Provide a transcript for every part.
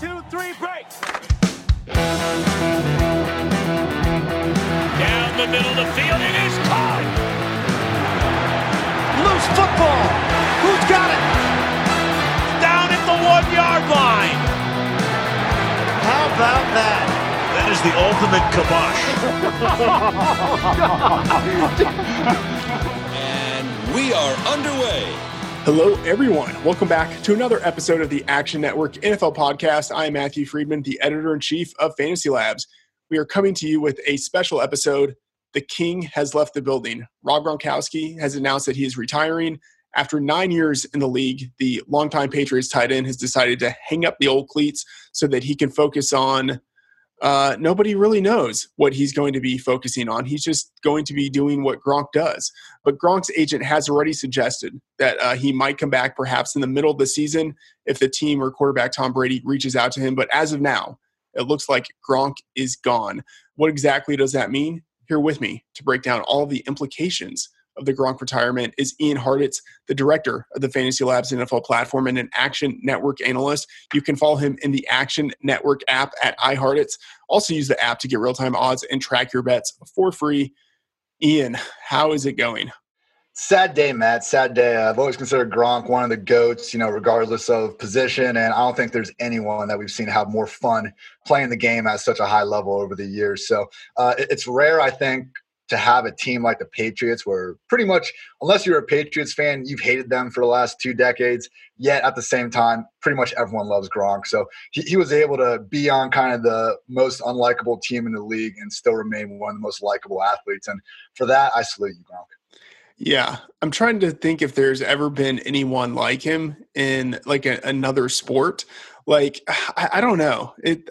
two, three, break. Down the middle of the field, it is caught. Loose football. Who's got it? Down at the one yard line. How about that? That is the ultimate kibosh. And we are underway. Hello, everyone. Welcome back to another episode of the Action Network NFL podcast. I'm Matthew Freedman, the editor in chief of Fantasy Labs. We are coming to you with a special episode. The King has left the building. Rob Gronkowski has announced that he is retiring. After nine years in the league, the longtime Patriots tight end has decided to hang up the old cleats so that he can focus on uh, nobody really knows what he's going to be focusing on. He's just going to be doing what Gronk does. But Gronk's agent has already suggested that uh, he might come back perhaps in the middle of the season if the team or quarterback Tom Brady reaches out to him. But as of now, it looks like Gronk is gone. What exactly does that mean? Here with me to break down all the implications of the Gronk retirement is Ian Hartitz, the director of the Fantasy Labs NFL platform and an Action Network analyst. You can follow him in the Action Network app at iHartitz. Also use the app to get real-time odds and track your bets for free. Ian, how is it going? Sad day, Matt. Sad day. I've always considered Gronk one of the goats, you know, regardless of position. And I don't think there's anyone that we've seen have more fun playing the game at such a high level over the years. So uh, it's rare, I think, to have a team like the Patriots, where pretty much, unless you're a Patriots fan, you've hated them for the last two decades. Yet at the same time, pretty much everyone loves Gronk. So he, he was able to be on kind of the most unlikable team in the league and still remain one of the most likable athletes. And for that, I salute you, Gronk. Yeah, I'm trying to think if there's ever been anyone like him in like a, another sport. Like I, I don't know. It.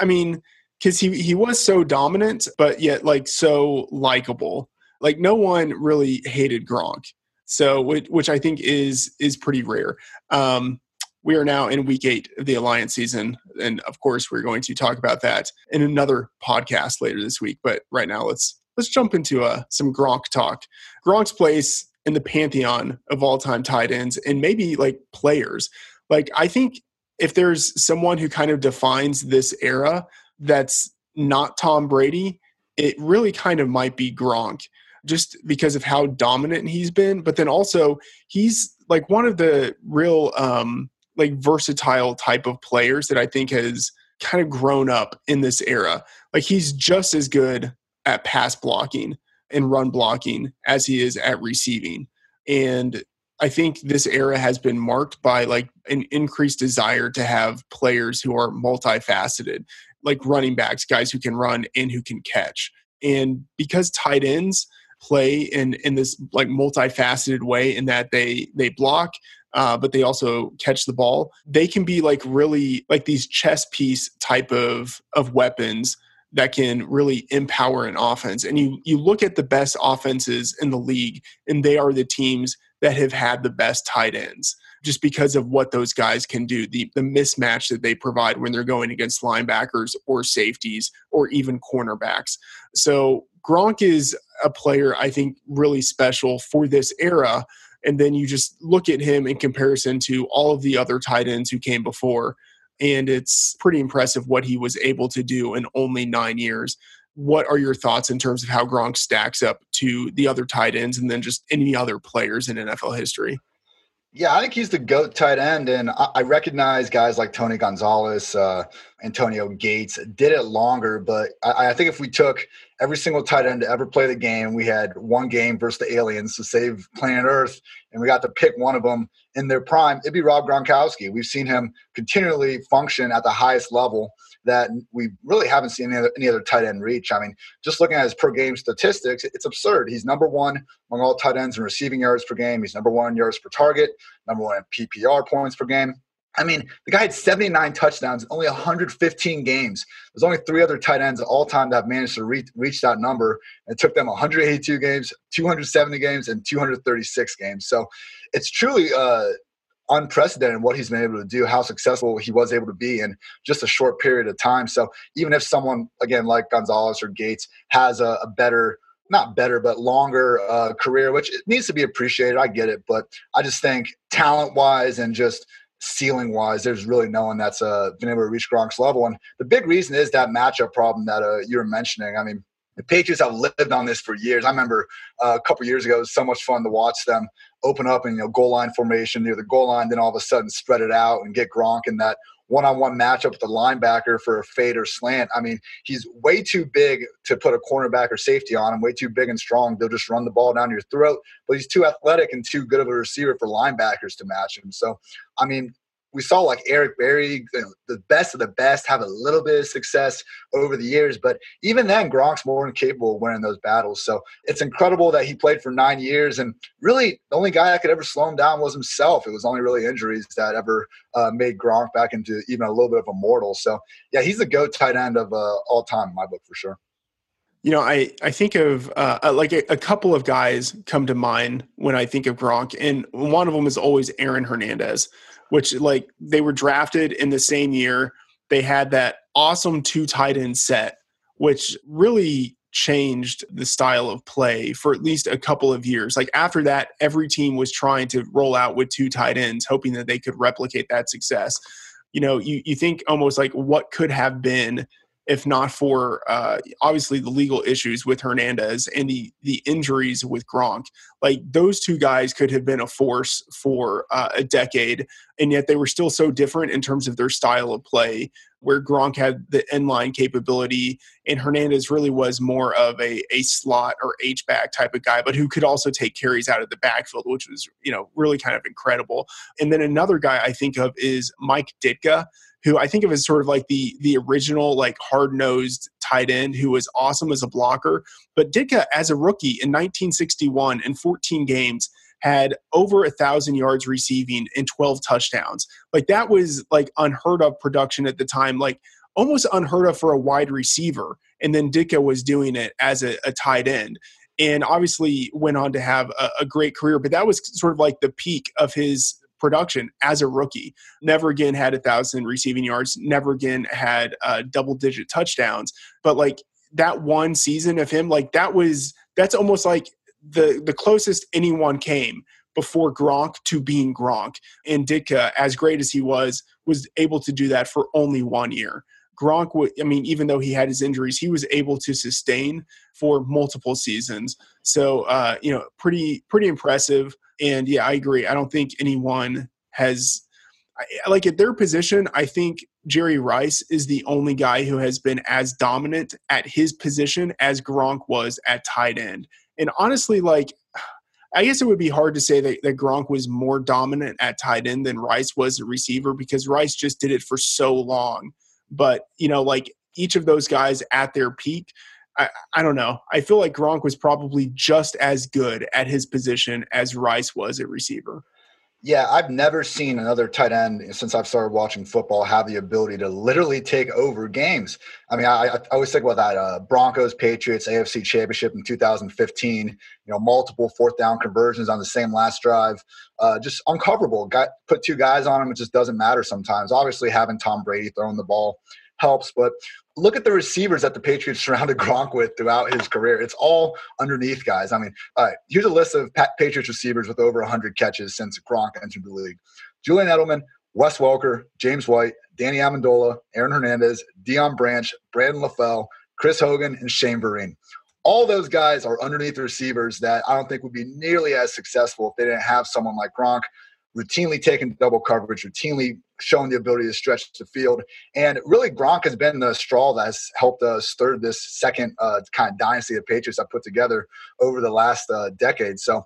I mean because he he was so dominant, but yet like so likable. Like no one really hated Gronk, so which, which I think is is pretty rare. Um, we are now in week eight of the Alliance season, and of course we're going to talk about that in another podcast later this week. But right now, let's let's jump into uh, some Gronk talk. Gronk's place in the pantheon of all time tight ends, and maybe like players. Like I think if there's someone who kind of defines this era that's not Tom Brady, it really kind of might be Gronk just because of how dominant he's been. But then also, he's like one of the real, um, like, versatile type of players that I think has kind of grown up in this era. Like, he's just as good at pass blocking and run blocking as he is at receiving. And I think this era has been marked by like an increased desire to have players who are multifaceted like running backs, guys who can run and who can catch. And because tight ends play in in this like multifaceted way in that they they block uh, but they also catch the ball they can be like really like these chess piece type of of weapons that can really empower an offense and you you look at the best offenses in the league and they are the teams that have had the best tight ends just because of what those guys can do, the, the mismatch that they provide when they're going against linebackers or safeties or even cornerbacks. So Gronk is a player I think really special for this era. And then you just look at him in comparison to all of the other tight ends who came before. And it's pretty impressive what he was able to do in only nine years. What are your thoughts in terms of how Gronk stacks up to the other tight ends and then just any other players in NFL history? Yeah, I think he's the GOAT tight end. And I, recognize guys like Tony Gonzalez, uh, Antonio Gates did it longer. But I, I, think if we took every single tight end to ever play the game, we had one game versus the aliens to save planet Earth, and we got to pick one of them in their prime, it'd be Rob Gronkowski. We've seen him continually function at the highest level that we really haven't seen any other, any other tight end reach. I mean, just looking at his per game statistics, it's absurd. He's number one among all tight ends in receiving yards per game. He's number one in yards per target, number one in PPR points per game. I mean, the guy had 79 touchdowns in only 115 games. There's only three other tight ends all time that have managed to reach, reach that number. It took them 182 games, 270 games, and 236 games. So it's truly uh, unprecedented what he's been able to do, how successful he was able to be in just a short period of time. So even if someone, again, like Gonzalez or Gates, has a, a better not better, but longer uh, career, which it needs to be appreciated. I get it, but I just think talent wise and just ceiling wise, there's really no one that's uh, been able to reach Gronk's level. And the big reason is that matchup problem that uh, you were mentioning. I mean, the Patriots have lived on this for years. I remember uh, a couple years ago, it was so much fun to watch them open up and you know goal line formation near the goal line, then all of a sudden spread it out and get Gronk in that one-on-one matchup with the linebacker for a fade or slant. I mean, he's way too big to put a cornerback or safety on him. Way too big and strong. They'll just run the ball down your throat. But he's too athletic and too good of a receiver for linebackers to match him. So, I mean, we saw like Eric Berry, you know, the best of the best, have a little bit of success over the years. But even then, Gronk's more than capable of winning those battles. So it's incredible that he played for nine years. And really, the only guy that could ever slow him down was himself. It was only really injuries that ever uh, made Gronk back into even a little bit of a mortal. So yeah, he's the GOAT tight end of uh, all time in my book for sure. You know, I, I think of uh, uh, like a, a, couple of guys come to mind when I think of Gronk, and one of them is always Aaron Hernandez which like they were drafted in the same year. They had that awesome two tight end set, which really changed the style of play for at least a couple of years. Like after that, every team was trying to roll out with two tight ends, hoping that they could replicate that success. You know, you, you think almost like what could have been if not for uh, obviously the legal issues with Hernandez and the the injuries with Gronk. Like those two guys could have been a force for uh, a decade, and yet they were still so different in terms of their style of play. Where Gronk had the inline capability, and Hernandez really was more of a, a slot or H back type of guy, but who could also take carries out of the backfield, which was you know really kind of incredible. And then another guy I think of is Mike Ditka who I think of as sort of like the the original like hard nosed tight end who was awesome as a blocker. But Ditka, as a rookie in 1961 in 14 games, had over a thousand yards receiving and 12 touchdowns. Like that was like unheard of production at the time. Like almost unheard of for a wide receiver. And then Ditka was doing it as a, a tight end and obviously went on to have a, a, great career. But that was sort of like the peak of his production as a rookie. Never again had a thousand receiving yards. Never again had uh, double digit touchdowns. But like that one season of him, like that was that's almost like the the closest anyone came before Gronk to being Gronk. And Ditka, as great as he was, was able to do that for only one year. Gronk, I mean, even though he had his injuries, he was able to sustain for multiple seasons. So, uh, you know, pretty pretty impressive. And yeah, I agree. I don't think anyone has like at their position. I think Jerry Rice is the only guy who has been as dominant at his position as Gronk was at tight end. And honestly, like I guess it would be hard to say that, that Gronk was more dominant at tight end than Rice was a receiver because Rice just did it for so long. But you know, like each of those guys at their peak I, I don't know. I feel like Gronk was probably just as good at his position as Rice was at receiver. Yeah, I've never seen another tight end since I've started watching football have the ability to literally take over games. I mean, I, I always think about that uh, Broncos Patriots AFC Championship in 2015. You know, multiple fourth down conversions on the same last drive, uh, just uncoverable. Got put two guys on him, it just doesn't matter sometimes. Obviously, having Tom Brady throwing the ball helps, but look at the receivers that the Patriots surrounded Gronk with throughout his career. It's all underneath guys. I mean, all right, here's a list of Patriots receivers with over 100 catches since Gronk entered the league. Julian Edelman, Wes Welker, James White, Danny Amendola, Aaron Hernandez, Deion Branch, Brandon LaFell, Chris Hogan, and Shane Vereen. All those guys are underneath receivers that I don't think would be nearly as successful if they didn't have someone like Gronk routinely taking double coverage, routinely showing the ability to stretch the field. And really, Gronk has been the straw that's helped us stir this second uh, kind of dynasty of Patriots I put together over the last uh, decade. So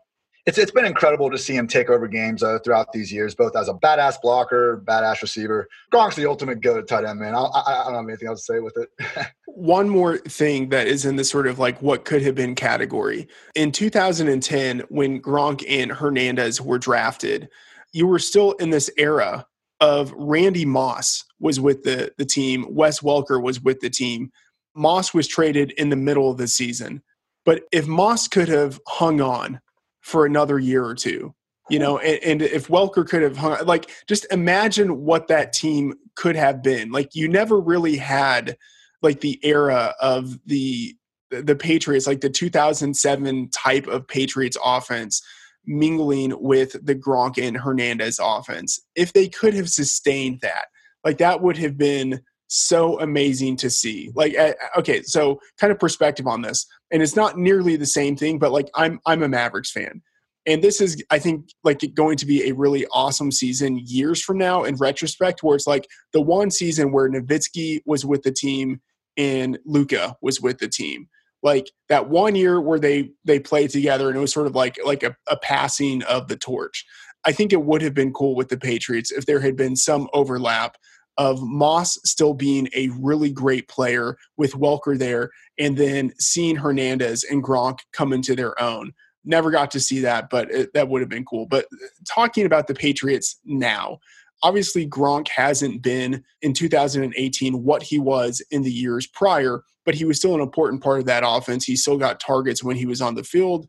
it's, it's been incredible to see him take over games uh, throughout these years, both as a badass blocker, badass receiver. Gronk's the ultimate go to tight end, man. I, I, I don't have anything else to say with it. One more thing that is in the sort of like what could have been category. In 2010, when Gronk and Hernandez were drafted, you were still in this era of Randy Moss was with the, the team, Wes Welker was with the team. Moss was traded in the middle of the season. But if Moss could have hung on for another year or two, you know, and, and if Welker could have hung like just imagine what that team could have been. Like you never really had like the era of the the Patriots, like the 2007 type of Patriots offense mingling with the Gronk and Hernandez offense. If they could have sustained that, like that would have been so amazing to see. Like, okay, so kind of perspective on this, and it's not nearly the same thing, but like I'm I'm a Mavericks fan, and this is I think like going to be a really awesome season years from now in retrospect, where it's like the one season where Nowitzki was with the team and Luka was with the team. Like that one year where they they played together and it was sort of like like a, a passing of the torch. I think it would have been cool with the Patriots if there had been some overlap of Moss still being a really great player with Welker there, and then seeing Hernandez and Gronk come into their own. Never got to see that, but it, that would have been cool. But uh, talking about the Patriots now, obviously Gronk hasn't been in 2018 what he was in the years prior, but he was still an important part of that offense. He still got targets when he was on the field.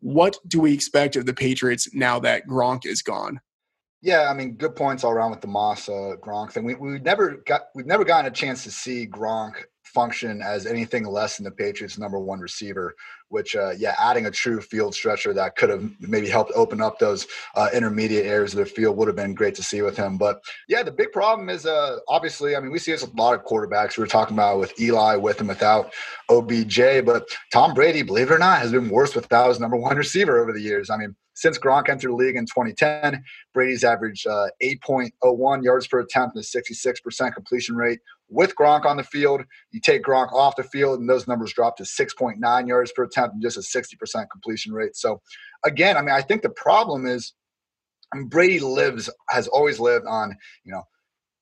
What do we expect of the Patriots now that Gronk is gone? Yeah, I mean, good points all around with the Moss uh, Gronk thing. We we never got we've never gotten a chance to see Gronk function as anything less than the Patriots' number one receiver. Which, uh, yeah, adding a true field stretcher that could have maybe helped open up those uh, intermediate areas of the field would have been great to see with him. But yeah, the big problem is uh, obviously, I mean, we see this a lot of quarterbacks. We were talking about with Eli, with and without OBJ, but Tom Brady, believe it or not, has been worse without his number one receiver over the years. I mean, since Gronk entered the league in 2010, Brady's averaged uh, 8.01 yards per attempt and a 66% completion rate. With Gronk on the field, you take Gronk off the field, and those numbers drop to 6.9 yards per attempt and just a 60% completion rate. So, again, I mean, I think the problem is I mean, Brady lives, has always lived on, you know,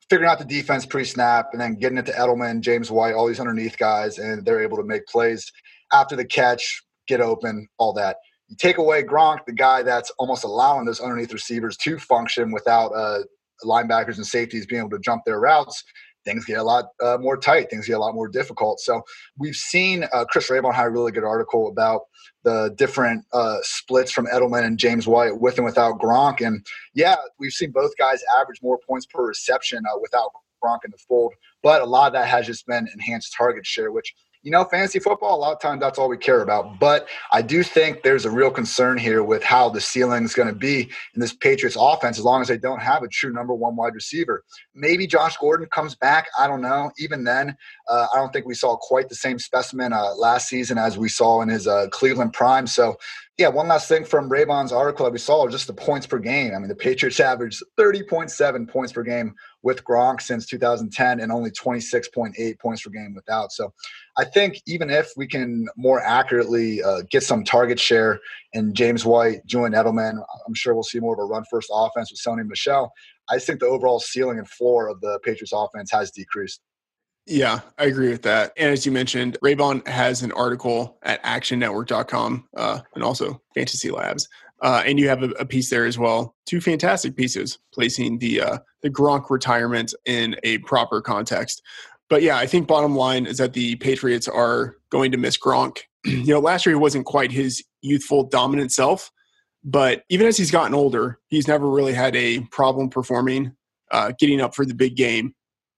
figuring out the defense pre-snap and then getting it to Edelman, James White, all these underneath guys, and they're able to make plays after the catch, get open, all that. You take away Gronk, the guy that's almost allowing those underneath receivers to function without uh, linebackers and safeties being able to jump their routes. Things get a lot uh, more tight. Things get a lot more difficult. So we've seen uh, Chris Raybon had a really good article about the different uh, splits from Edelman and James White with and without Gronk. And yeah, we've seen both guys average more points per reception uh, without Gronk in the fold. But a lot of that has just been enhanced target share, which you know, fantasy football, a lot of times that's all we care about. But I do think there's a real concern here with how the ceiling is going to be in this Patriots offense as long as they don't have a true number one wide receiver. Maybe Josh Gordon comes back. I don't know. Even then, uh, I don't think we saw quite the same specimen uh, last season as we saw in his uh, Cleveland prime. So yeah, one last thing from Raybon's article that we saw just the points per game. I mean, the Patriots averaged 30.7 points per game with Gronk since 2010 and only 26.8 points per game without. So I think even if we can more accurately uh, get some target share in James White, Julian Edelman, I'm sure we'll see more of a run first offense with Sony Michel. I think the overall ceiling and floor of the Patriots offense has decreased. Yeah, I agree with that. And as you mentioned, Raybon has an article at actionnetwork.com uh, and also Fantasy Labs. Uh, and you have a, a, piece there as well. Two fantastic pieces placing the uh, the Gronk retirement in a proper context. But yeah, I think bottom line is that the Patriots are going to miss Gronk. you know, last year he wasn't quite his youthful dominant self, but even as he's gotten older, he's never really had a problem performing, uh, getting up for the big game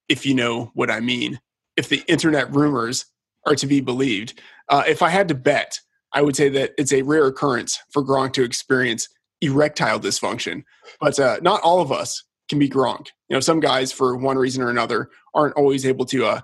if you know what I mean, if the internet rumors are to be believed. Uh, if I had to bet, I would say that it's a rare occurrence for Gronk to experience erectile dysfunction. But uh, not all of us can be Gronk. You know, some guys, for one reason or another, aren't always able to uh,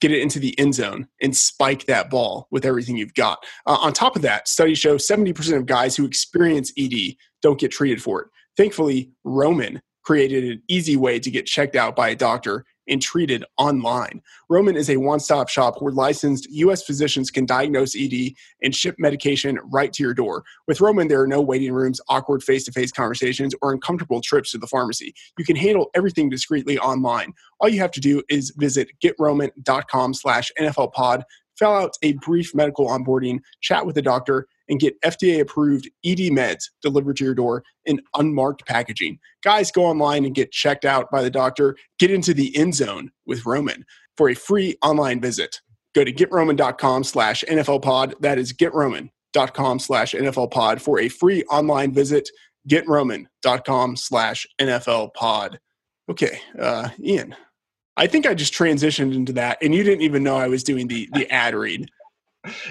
get it into the end zone and spike that ball with everything you've got. Uh, on top of that, studies show 70% of guys who experience ED don't get treated for it. Thankfully, Roman created an easy way to get checked out by a doctor and treated online. Roman is a one stop shop where licensed U.S. physicians can diagnose ED and ship medication right to your door. With Roman, there are no waiting rooms, awkward face to face conversations, or uncomfortable trips to the pharmacy. You can handle everything discreetly online. All you have to do is visit getroman.com slash NFLpod, fill out a brief medical onboarding, chat with a doctor, and get FDA approved ED meds delivered to your door in unmarked packaging. Guys, go online and get checked out by the doctor. Get into the end zone with Roman for a free online visit. Go to getroman.com slash NFLpod. That is getroman.com slash NFLpod for a free online visit. Getroman.com slash NFLpod. Okay, uh, Ian, I think I just transitioned into that, and you didn't even know I was doing the the ad read.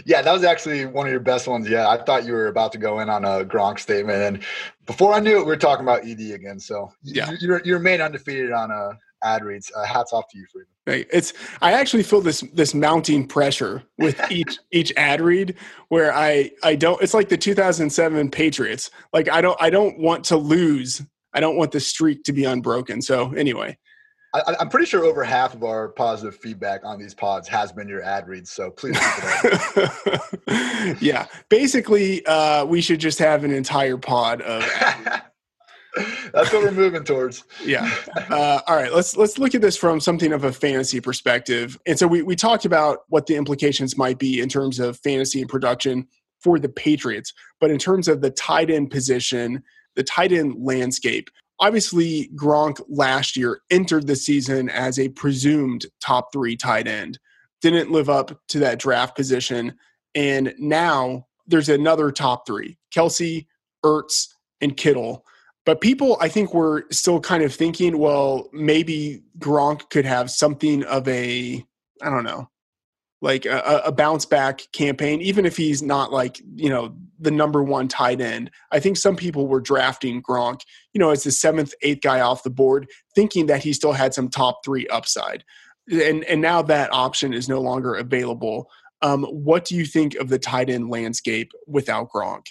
Yeah, that was actually one of your best ones. Yeah, I thought you were about to go in on a Gronk statement, and before I knew it, we were talking about ED again. So yeah, you're you remain undefeated on uh, ad reads. Uh, hats off to you, Freedom. It's I actually feel this this mounting pressure with each each ad read where I I don't. It's like the 2007 Patriots. Like I don't I don't want to lose. I don't want the streak to be unbroken. So anyway. I, am pretty sure over half of our positive feedback on these pods has been your ad reads. So please keep it up. yeah. Basically, uh, we should just have an entire pod of. That's what we're moving towards. Yeah. Uh, all right. Let's let's look at this from something of a fantasy perspective. And so we we talked about what the implications might be in terms of fantasy and production for the Patriots, but in terms of the tight end position, the tight end landscape, obviously Gronk last year entered the season as a presumed top three tight end, didn't live up to that draft position. And now there's another top three Kelce, Ertz, and Kittle. But people, I think, were still kind of thinking, well, maybe Gronk could have something of a, I don't know, like a, a, bounce back campaign, even if he's not like, you know, the number one tight end. I think some people were drafting Gronk, you know, as the seventh, eighth guy off the board, thinking that he still had some top three upside. And and now that option is no longer available. Um, what do you think of the tight end landscape without Gronk?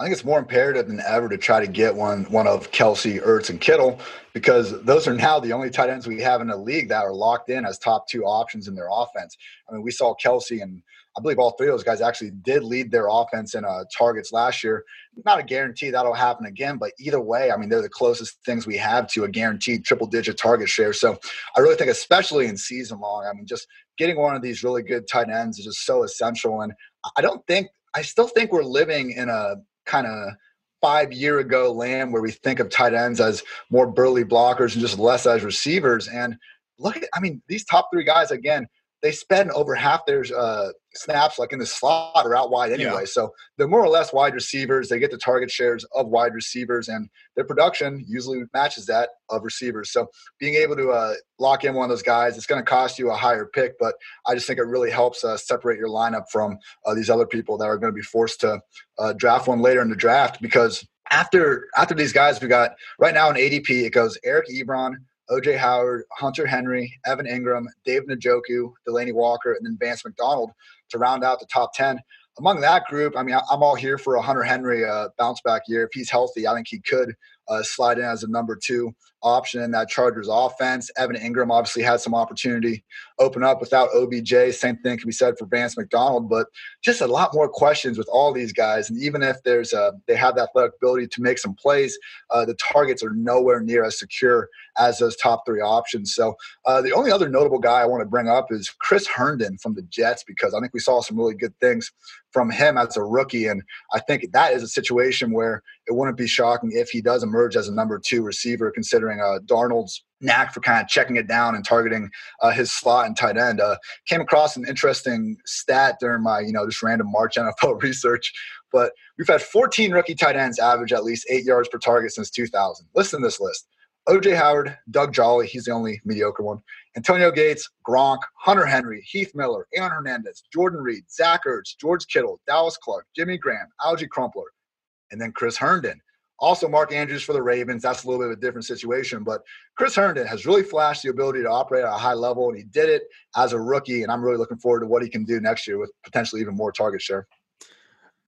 I think it's more imperative than ever to try to get one one of Kelce, Ertz, and Kittle because those are now the only tight ends we have in the league that are locked in as top two options in their offense. I mean, we saw Kelce and I believe all three of those guys actually did lead their offense in uh, targets last year. Not a guarantee that'll happen again, but either way, I mean, they're the closest things we have to a guaranteed triple digit target share. So I really think, especially in season long, I mean, just getting one of these really good tight ends is just so essential. And I don't think, I still think we're living in a kind of five year ago land where we think of tight ends as more burly blockers and just less as receivers. And look at, I mean, these top three guys, again, they spend over half their uh, snaps like in the slot or out wide anyway. Yeah. So they're more or less wide receivers. They get the target shares of wide receivers, and their production usually matches that of receivers. So being able to uh, lock in one of those guys, it's going to cost you a higher pick, but I just think it really helps uh, separate your lineup from uh, these other people that are going to be forced to uh, draft one later in the draft because after after these guys we got right now in ADP it goes Eric Ebron, OJ Howard, Hunter Henry, Evan Engram, Dave Njoku, Delanie Walker, and then Vance McDonald to round out the top 10. Among that group, I mean, I'm all here for a Hunter Henry uh, bounce back year. If he's healthy, I think he could uh, slide in as a number two option in that Chargers offense. Evan Engram obviously had some opportunity open up without OBJ. Same thing can be said for Vance McDonald, but just a lot more questions with all these guys. And even if there's a, they have that ability to make some plays, uh, the targets are nowhere near as secure as those top three options. So uh, the only other notable guy I want to bring up is Chris Herndon from the Jets because I think we saw some really good things from him as a rookie. And I think that is a situation where it wouldn't be shocking if he does emerge as a number two receiver, considering uh, Darnold's knack for kind of checking it down and targeting uh, his slot and tight end. Uh, came across an interesting stat during my, you know, just random March NFL research. But we've had 14 rookie tight ends average at least eight yards per target since 2000. Listen to this list. OJ Howard, Doug Jolley, he's the only mediocre one. Antonio Gates, Gronk, Hunter Henry, Heath Miller, Aaron Hernandez, Jordan Reed, Zach Ertz, George Kittle, Dallas Clark, Jimmy Graham, Alge Crumpler, and then Chris Herndon. Also, Mark Andrews for the Ravens. That's a little bit of a different situation. But Chris Herndon has really flashed the ability to operate at a high level, and he did it as a rookie. And I'm really looking forward to what he can do next year with potentially even more target share.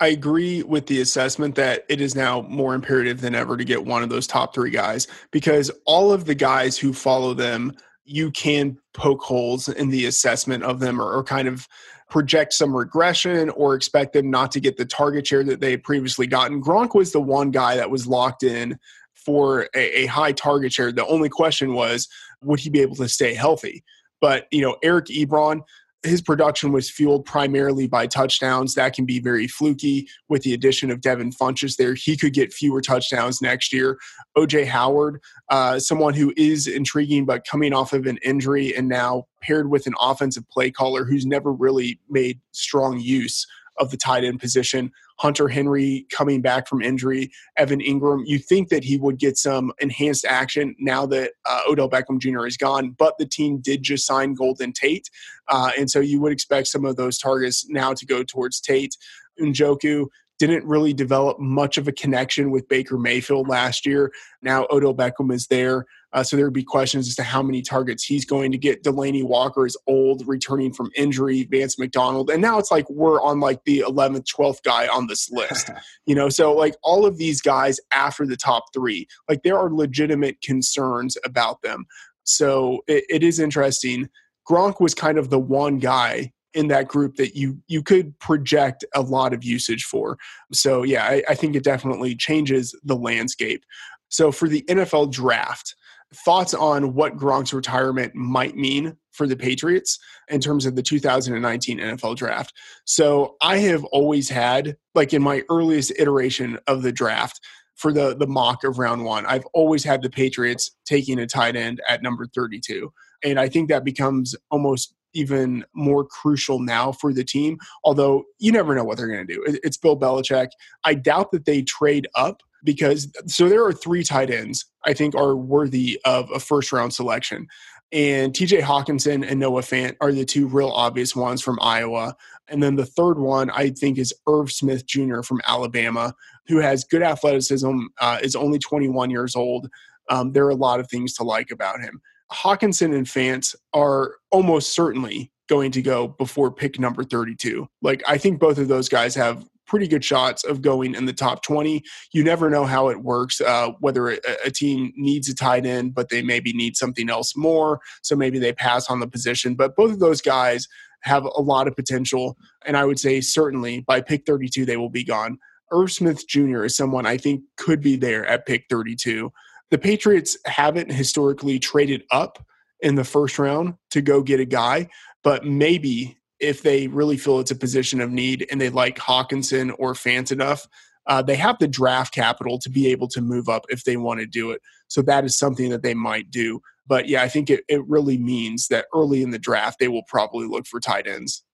I agree with the assessment that it is now more imperative than ever to get one of those top three guys because all of the guys who follow them, you can poke holes in the assessment of them or, or kind of project some regression or expect them not to get the target share that they had previously gotten. Gronk was the one guy that was locked in for a, a high target share. The only question was, would he be able to stay healthy? But, you know, Eric Ebron, his production was fueled primarily by touchdowns. That can be very fluky with the addition of Devin Funchess there. He could get fewer touchdowns next year. OJ Howard, uh, someone who is intriguing, but coming off of an injury and now paired with an offensive play caller who's never really made strong use of the tight end position. Hunter Henry coming back from injury, Evan Engram. You think that he would get some enhanced action now that uh, Odell Beckham Jr. is gone, but the team did just sign Golden Tate. Uh, and so you would expect some of those targets now to go towards Tate. Njoku didn't really develop much of a connection with Baker Mayfield last year. Now Odell Beckham is there. Uh, so there would be questions as to how many targets he's going to get. Delanie Walker is old, returning from injury. Vance McDonald, and now it's like we're on like the 11th, 12th guy on this list. you know, so like all of these guys after the top three, like there are legitimate concerns about them. So it, it is interesting. Gronk was kind of the one guy in that group that you you could project a lot of usage for. So yeah, I, I think it definitely changes the landscape. So for the NFL draft, thoughts on what Gronk's retirement might mean for the Patriots in terms of the 2019 NFL draft. So I have always had, like in my earliest iteration of the draft, for the the mock of round one, I've always had the Patriots taking a tight end at number 32. And I think that becomes almost even more crucial now for the team. Although you never know what they're going to do. It's Bill Belichick. I doubt that they trade up because so there are three tight ends I think are worthy of a first round selection. And TJ Hockenson and Noah Fant are the two real obvious ones from Iowa. And then the third one, I think, is Irv Smith Jr. from Alabama, who has good athleticism, uh, is only 21 years old. Um, there are a lot of things to like about him. Hockenson and Fant are almost certainly going to go before pick number 32. Like, I think both of those guys have pretty good shots of going in the top 20. You never know how it works, uh, whether a, a, team needs a tight end, but they maybe need something else more. So maybe they pass on the position. But both of those guys have a lot of potential. And I would say certainly by pick 32, they will be gone. Irv Smith Jr. is someone I think could be there at pick 32. The Patriots haven't historically traded up in the first round to go get a guy, but maybe if they really feel it's a position of need and they like Hockenson or Fant enough, uh, they have the draft capital to be able to move up if they want to do it. So that is something that they might do. But yeah, I think it, it really means that early in the draft, they will probably look for tight ends.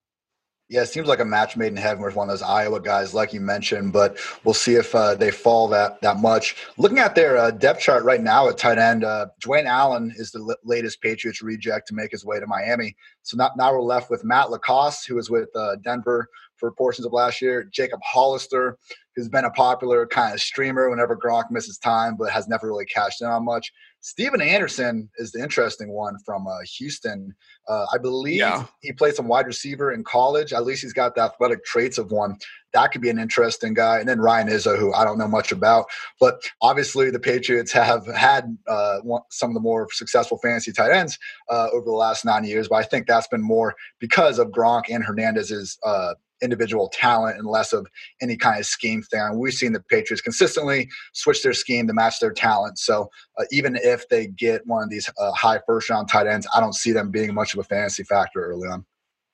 Yeah, it seems like a match made in heaven with one of those Iowa guys, like you mentioned. But we'll see if uh, they fall that that much. Looking at their uh, depth chart right now at tight end, uh, Dwayne Allen is the l- latest Patriots reject to make his way to Miami. So not, now we're left with Matt LaCosse, who was with uh, Denver for portions of last year. Jacob Hollister, who's been a popular kind of streamer whenever Gronk misses time, but has never really cashed in on much. Stephen Anderson is the interesting one from uh, Houston. Uh, I believe yeah. he played some wide receiver in college. At least he's got the athletic traits of one. That could be an interesting guy. And then Ryan Izzo, who I don't know much about. But obviously, the Patriots have had uh, one, some of the more successful fantasy tight ends uh, over the last nine years. But I think that's been more because of Gronk and Hernandez's uh, individual talent and less of any kind of scheme thing. And we've seen the Patriots consistently switch their scheme to match their talent. So uh, even if they get one of these uh, high first round tight ends, I don't see them being much of a fantasy factor early on.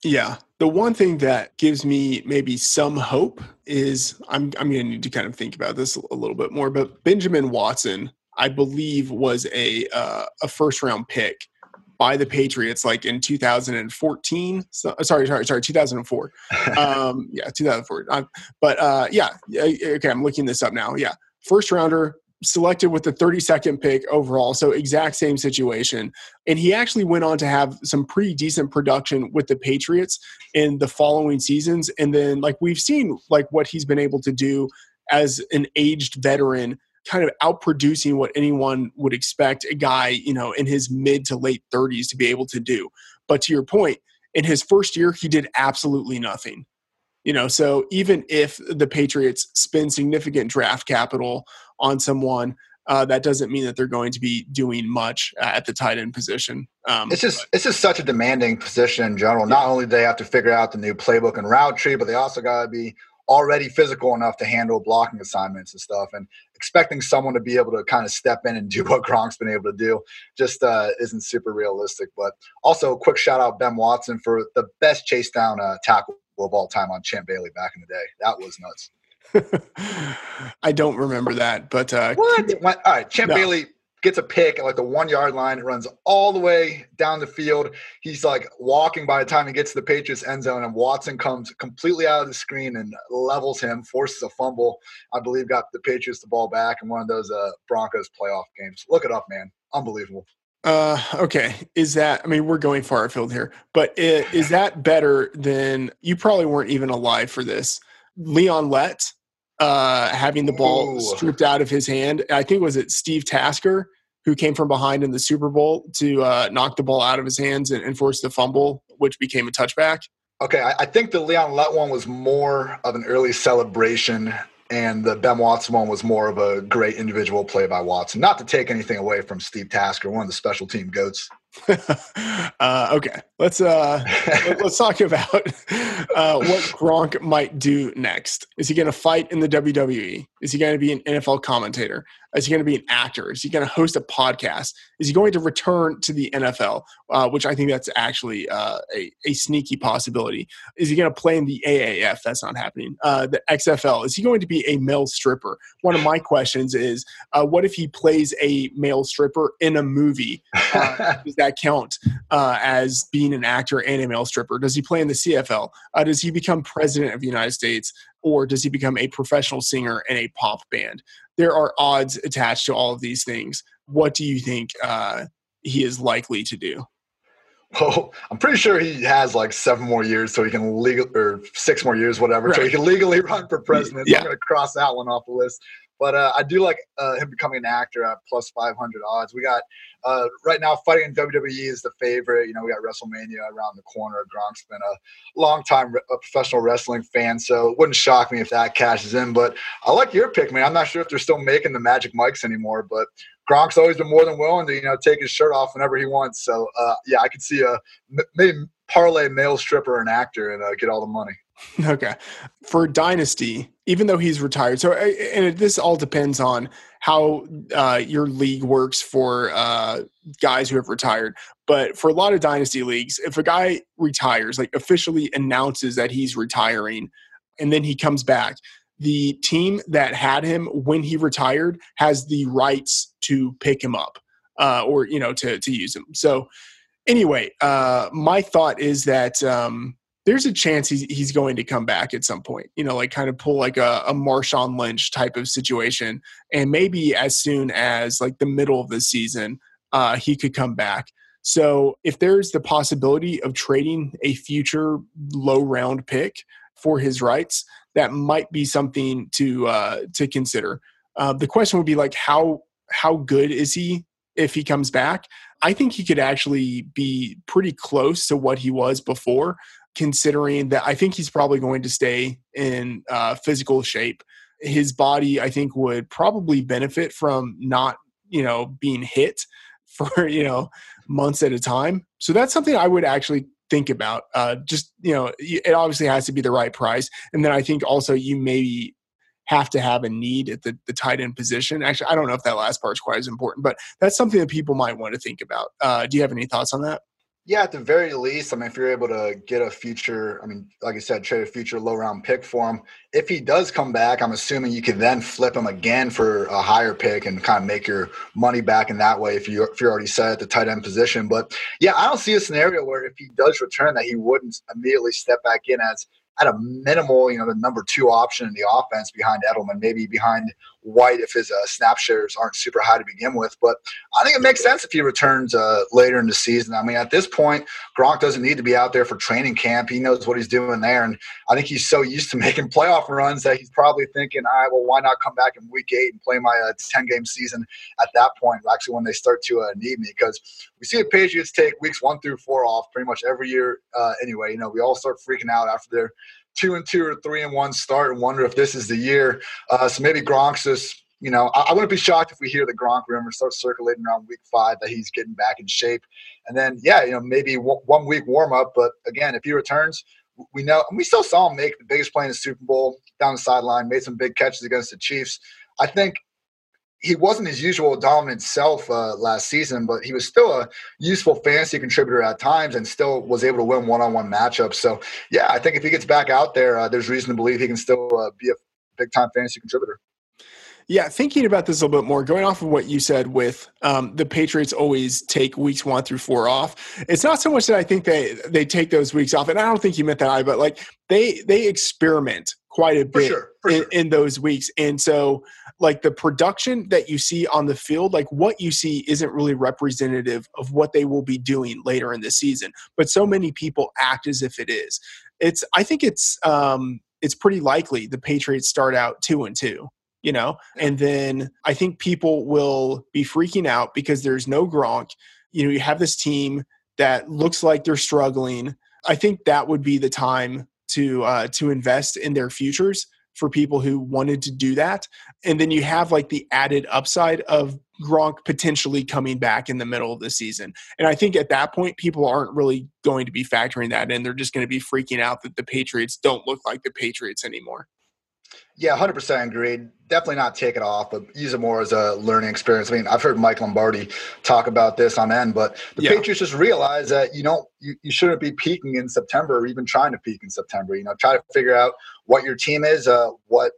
Yeah. The one thing that gives me maybe some hope is I'm I'm going to need to kind of think about this a little bit more. But Benjamin Watson, I believe, was a uh, a first round pick by the Patriots like in 2014. So, sorry, sorry, sorry, 2004. um, yeah, 2004. Um, but uh, yeah, okay, I'm looking this up now. Yeah, first rounder selected with the 32nd pick overall. So exact same situation. And he actually went on to have some pretty decent production with the Patriots in the following seasons. And then like we've seen like what he's been able to do as an aged veteran kind of outproducing what anyone would expect a guy, you know, in his mid to late 30s to be able to do. But to your point, in his first year, he did absolutely nothing. You know, so even if the Patriots spend significant draft capital on someone, uh, that doesn't mean that they're going to be doing much at the tight end position. Um, it's just but, it's just such a demanding position in general. Yeah. Not only do they have to figure out the new playbook and route tree, but they also got to be already physical enough to handle blocking assignments and stuff. And expecting someone to be able to kind of step in and do what Gronk's been able to do just uh, isn't super realistic. But also, a quick shout out Ben Watson for the best chase down uh, tackle of all time on Champ Bailey back in the day. That was nuts. I don't remember that, but uh, what? All right, Champ no. Bailey gets a pick at like the one yard line, It runs all the way down the field. He's like walking by the time he gets to the Patriots end zone, and Watson comes completely out of the screen and levels him, forces a fumble. I believe got the Patriots the ball back in one of those uh, Broncos playoff games. Look it up, man. Unbelievable. Uh, okay. Is that, I mean, we're going far afield here, but is that better than you probably weren't even alive for this? Leon Lett uh, having the ball Ooh. stripped out of his hand. I think was it Steve Tasker who came from behind in the Super Bowl to uh, knock the ball out of his hands and, and force the fumble, which became a touchback. Okay, I, I think the Leon Lett one was more of an early celebration, and the Ben Watson one was more of a great individual play by Watson. Not to take anything away from Steve Tasker, one of the special team goats. uh, okay, let's uh, let's talk about uh, what Gronk might do next. Is he going to fight in the WWE? Is he going to be an NFL commentator? Is he going to be an actor? Is he going to host a podcast? Is he going to return to the NFL? Uh, which I think that's actually uh, a, a sneaky possibility. Is he going to play in the AAF? That's not happening. Uh, the XFL. Is he going to be a male stripper? One of my questions is, uh, what if he plays a male stripper in a movie? That count uh, as being an actor and a male stripper? Does he play in the CFL? Uh, does he become president of the United States? Or does he become a professional singer in a pop band? There are odds attached to all of these things. What do you think uh, he is likely to do? Well, I'm pretty sure he has like seven more years, so he can legal or six more years, whatever, so he can legally run for president. So Yeah. I'm going to cross that one off the list. But uh, I do like uh, him becoming an actor at plus 500 odds. We got uh, right now fighting in WWE is the favorite. You know, we got WrestleMania around the corner. Gronk's been a long time re- a professional wrestling fan, so it wouldn't shock me if that cashes in. But I like your pick, man. I'm not sure if they're still making the Magic Mikes anymore, but Gronk's always been more than willing to you know take his shirt off whenever he wants. So uh, yeah, I could see a maybe parlay male stripper and actor and uh, get all the money. Okay. For Dynasty, even though he's retired, so uh, and it, this all depends on how uh, your league works for uh, guys who have retired. But for a lot of Dynasty leagues, if a guy retires, like officially announces that he's retiring, and then he comes back, the team that had him when he retired has the rights to pick him up uh, or you know to to use him. So anyway, uh, my thought is that. Um, there's a chance he's he's going to come back at some point. You know, like kind of pull like a, a Marshawn Lynch type of situation, and maybe as soon as like the middle of the season, uh, he could come back. So if there's the possibility of trading a future low round pick for his rights, that might be something to uh, to consider. Uh, the question would be like how how good is he if he comes back? I think he could actually be pretty close to what he was before considering that I think he's probably going to stay in uh, physical shape. His body, I think, would probably benefit from not, you know, being hit for you know months at a time. So that's something I would actually think about. Uh, just you know, it obviously has to be the right price, and then I think also you maybe have to have a need at the, the tight end position. Actually, I don't know if that last part's quite as important, but that's something that people might want to think about. Uh, do you have any thoughts on that? Yeah, at the very least, I mean, if you're able to get a future, I mean, like I said, trade a future low round pick for him. If he does come back, I'm assuming you could then flip him again for a higher pick and kind of make your money back in that way if you if you're already set at the tight end position. But yeah, I don't see a scenario where if he does return that he wouldn't immediately step back in as at a minimal, you know, the number two option in the offense behind Edelman, maybe behind White if his uh, snap shares aren't super high to begin with. But I think it makes sense if he returns uh, later in the season. I mean, at this point, Gronk doesn't need to be out there for training camp. He knows what he's doing there. And I think he's so used to making playoff runs that he's probably thinking, all right, well, why not come back in week eight and play my uh, 10 game season at that point, actually, when they start to uh, need me? Because we see the Patriots take weeks one through four off pretty much every year uh, anyway. You know, we all start freaking out after their two and two or three and one start and wonder if this is the year. Uh, so maybe Gronk's just, you know, I, I wouldn't be shocked if we hear the Gronk rumor start circulating around week five that he's getting back in shape. And then, yeah, you know, maybe one, one week warm up. But again, if he returns, we know, and we still saw him make the biggest play in the Super Bowl down the sideline, made some big catches against the Chiefs. I think he wasn't his usual dominant self uh, last season, but he was still a useful fantasy contributor at times and still was able to win one-on-one matchups. So, yeah, I think if he gets back out there, uh, there's reason to believe he can still uh, be a big-time fantasy contributor. Yeah, thinking about this a little bit more, going off of what you said with um, the Patriots always take weeks one through four off. It's not so much that I think they they take those weeks off, and I don't think you meant that, I. But like they they experiment quite a bit sure, in, sure. in those weeks, and so like the production that you see on the field, like what you see isn't really representative of what they will be doing later in the season. But so many people act as if it is. It's I think it's um, it's pretty likely the Patriots start out two and two you know? And then I think people will be freaking out because there's no Gronk. You know, you have this team that looks like they're struggling. I think that would be the time to uh, to invest in their futures for people who wanted to do that. And then you have like the added upside of Gronk potentially coming back in the middle of the season. And I think at that point, people aren't really going to be factoring that in. They're just going to be freaking out that the Patriots don't look like the Patriots anymore. Yeah, hundred percent agreed. Definitely not take it off, but use it more as a learning experience. I mean, I've heard Mike Lombardi talk about this on end, but the Yeah. Patriots just realize that you don't, you, you shouldn't be peaking in September or even trying to peak in September. You know, try to figure out what your team is, uh, what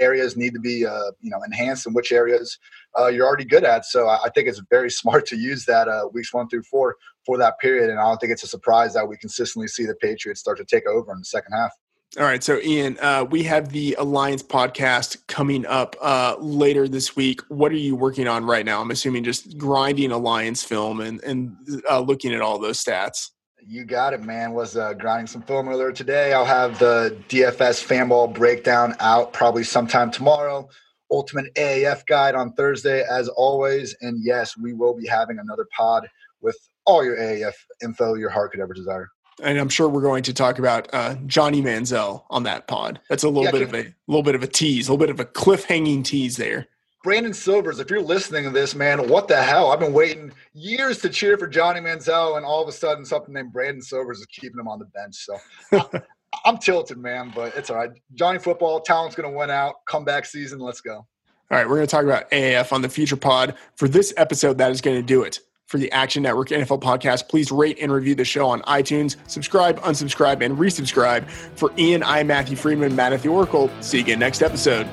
areas need to be, uh, you know, enhanced, and which areas uh, you're already good at. So I, I think it's very smart to use that uh, weeks one through four for that period, and I don't think it's a surprise that we consistently see the Patriots start to take over in the second half. All right, so Ian, uh, we have the Alliance podcast coming up uh, later this week. What are you working on right now? I'm assuming just grinding Alliance film and and uh, looking at all those stats. You got it, man. Was uh, grinding some film earlier today. I'll have the DFS fanball breakdown out probably sometime tomorrow. Ultimate AAF guide on Thursday, as always. And yes, we will be having another pod with all your AAF info your heart could ever desire. And I'm sure we're going to talk about uh, Johnny Manziel on that pod. That's a little Yeah, bit of a little bit of a tease, a little bit of a cliffhanging tease there. Brandon Silvers, if you're listening to this, man, what the hell? I've been waiting years to cheer for Johnny Manziel, and all of a sudden, something named Brandon Silvers is keeping him on the bench. So I, I'm tilted, man, but it's all right. Johnny football, talent's going to win out. Comeback season, let's go. All right, we're going to talk about AAF on the future pod. For this episode, that is going to do it. For the Action Network NFL podcast, please rate and review the show on iTunes. Subscribe, unsubscribe, and resubscribe. For Ian, I am Matthew Freedman, Matthew Oracle. See you again next episode.